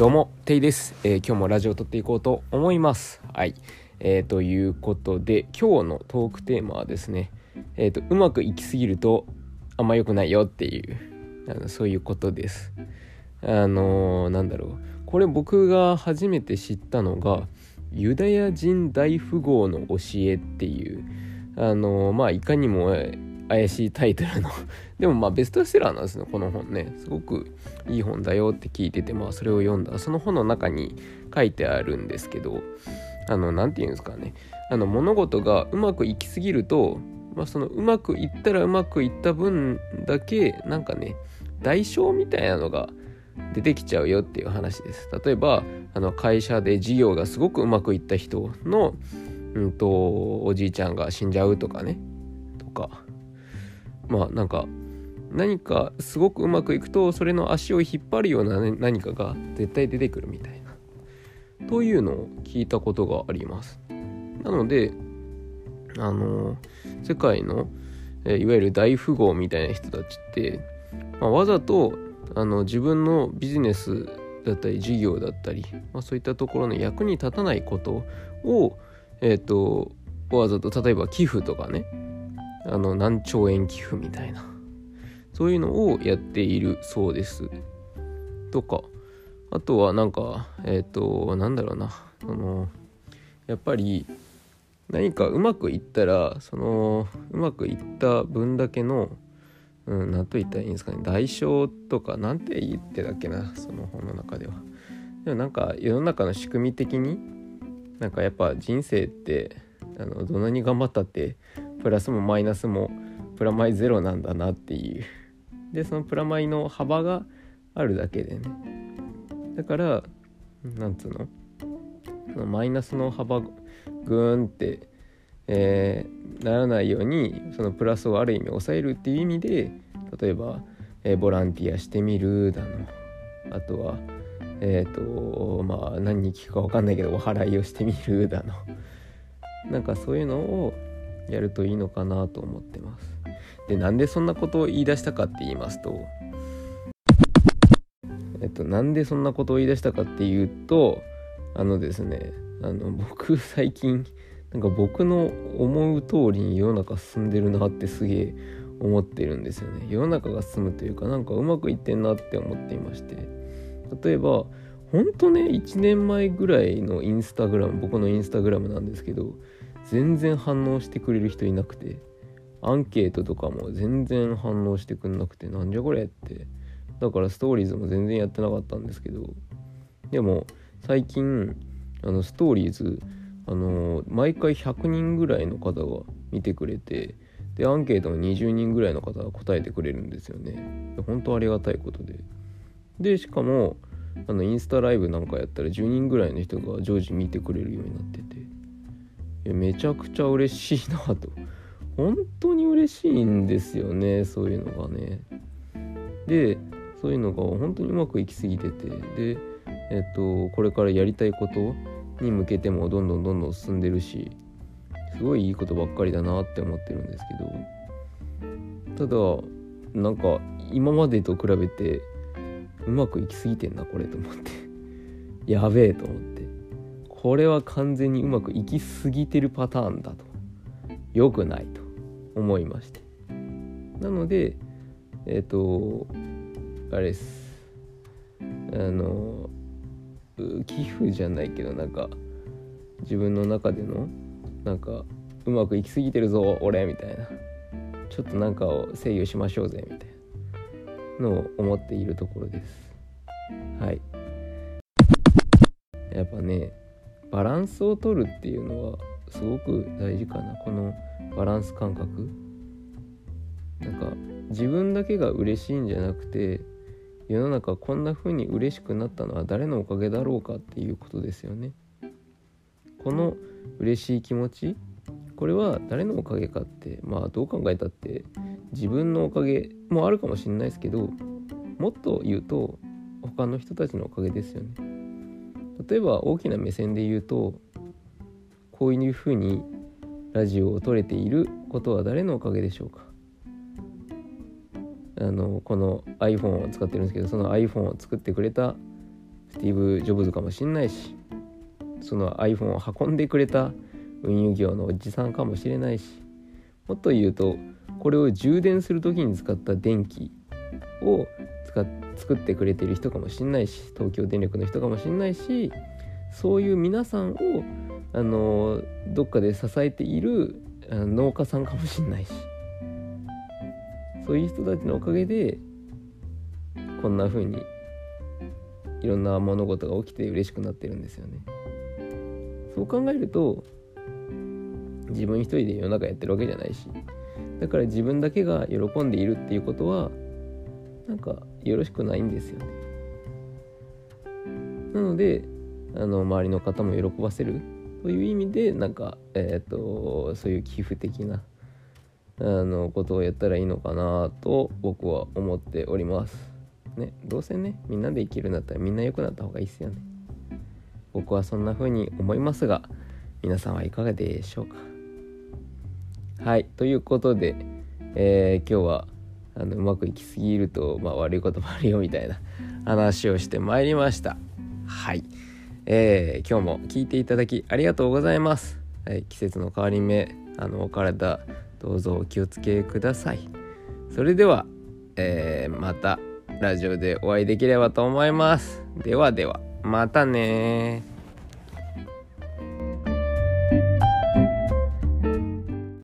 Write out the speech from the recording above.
どうも、テイです、えー今日もラジオを撮っていこうと思います。はい。えーということで、今日のトークテーマはですね、えーと、うまくいきすぎるとあんま良くないよっていう、あのそういうことです。あのーなんだろう。これ僕が初めて知ったのが、ユダヤ人大富豪の教えっていう、あのーまあ、いかにも怪しいタイトルの。でもまあベストセラーなんですねこの本ね。すごくいい本だよって聞いててまあそれを読んだ。その本の中に書いてあるんですけどあの何て言うんですかね。あの物事がうまくいきすぎると、まあ、そのうまくいったらうまくいった分だけなんかね代償みたいなのが出てきちゃうよっていう話です。例えばあの会社で事業がすごくうまくいった人の、うん、とおじいちゃんが死んじゃうとかね。とか。まあなんか何かすごくうまくいくとそれの足を引っ張るような、何かが絶対出てくるみたいなというのを聞いたことがあります。なのであの世界の、えいわゆる大富豪みたいな人たちって、まあ、わざとあの自分のビジネスだったり事業だったり、まあ、そういったところの役に立たないことをえっ、とわざと例えば寄付とかねあの何兆円寄付みたいな。そういうのをやっているそうです。とか。あとはなんかえっ、となんだろうな。そのやっぱり何かうまくいったらそのうまくいった分だけのうん何と言ったらいいんですかね。代償とかなんて言ってたっけな。その本の中では。でもなんか世の中の仕組み的になんかやっぱ人生ってあのどんなに頑張ったってプラスもマイナスもプラマイゼロなんだなっていう。でそのプラマイの幅があるだけでね。だからなんつうの？そのマイナスの幅グーンって、えーならないようにそのプラスをある意味抑えるっていう意味で例えば、えーボランティアしてみるだのあとはえっ、とまあ何に聞くか分かんないけどお祓いをしてみるだの。なんかそういうのをやるといいのかなと思ってます。でなんでそんなことを言い出したかって言いますとえっとなんでそんなことを言い出したかっていうとあのですねあの僕最近なんか僕の思う通りに世の中進んでるなってすげえ思ってるんですよね世の中が進むというかなんかうまくいってんなって思っていまして例えばほんとね1年前ぐらいのインスタグラム僕のインスタグラムなんですけど全然反応してくれる人いなくてアンケートとかも全然反応してくんなくてなんじゃこれって。だからストーリーズも全然やってなかったんですけどでも最近あのストーリーズあの毎回100人ぐらいの方が見てくれてでアンケートも20人ぐらいの方が答えてくれるんですよね。本当ありがたいことで。でしかもあのインスタライブなんかやったら10人ぐらいの人が常時見てくれるようになってて。やめちゃくちゃ嬉しいなと。本当に嬉しいんですよねそういうのがね。でそういうのが本当にうまくいきすぎてて。でえっとこれからやりたいことに向けてもどんどんどんどん進んでるしすごいいいことばっかりだなって思ってるんですけど。ただなんか今までと比べてうまくいきすぎてんなこれと思って。やべえと思って。これは完全にうまくいきすぎてるパターンだと。良くないと。思いまして。なのでえっ、とあれです。あの寄付じゃないけどなんか自分の中でのなんかうまくいきすぎてるぞ俺みたいな。ちょっとなんかを制御しましょうぜみたいなのを思っているところです。はい。やっぱねバランスを取るっていうのはすごく大事かな。このバランス感覚。なんか自分だけが嬉しいんじゃなくて世の中こんな風に嬉しくなったのは誰のおかげだろうかっていうことですよね。この嬉しい気持ちこれは誰のおかげかってまあどう考えたって自分のおかげもあるかもしれないですけどもっと言うと他の人たちのおかげですよね。例えば大きな目線で言うとこういうふうにラジオを撮れていることは誰のおかげでしょうか？あのこの iPhone を使ってるんですけどその iPhone を作ってくれたスティーブ・ジョブズかもしんないしその iPhone を運んでくれた運輸業のおじさんかもしれないしもっと言うとこれを充電する時に使った電気を使作ってくれてる人かもしんないし東京電力の人かもしんないしそういう皆さんをあのどっかで支えている農家さんかもしんないしそういう人たちのおかげでこんな風にいろんな物事が起きて嬉しくなってるんですよね。そう考えると自分一人で世の中やってるわけじゃないしだから自分だけが喜んでいるっていうことはなんかよろしくないんですよね。なのであの周りの方も喜ばせるという意味でなんか、えーと、そういう寄付的なあのことをやったらいいのかなと僕は思っております。ね、どうせねみんなで生きるんだったらみんな良くなった方がいいですよね。僕はそんな風に思いますが皆さんはいかがでしょうかはいということで、えー、今日はあのうまくいきすぎると、まあ、悪いこともあるよみたいな話をしてまいりました。はい、えー、今日も聞いていただきありがとうございます、はい、季節の変わり目あのお体どうぞお気をつけください。それでは、えー、またラジオでお会いできればと思います。ではではまたね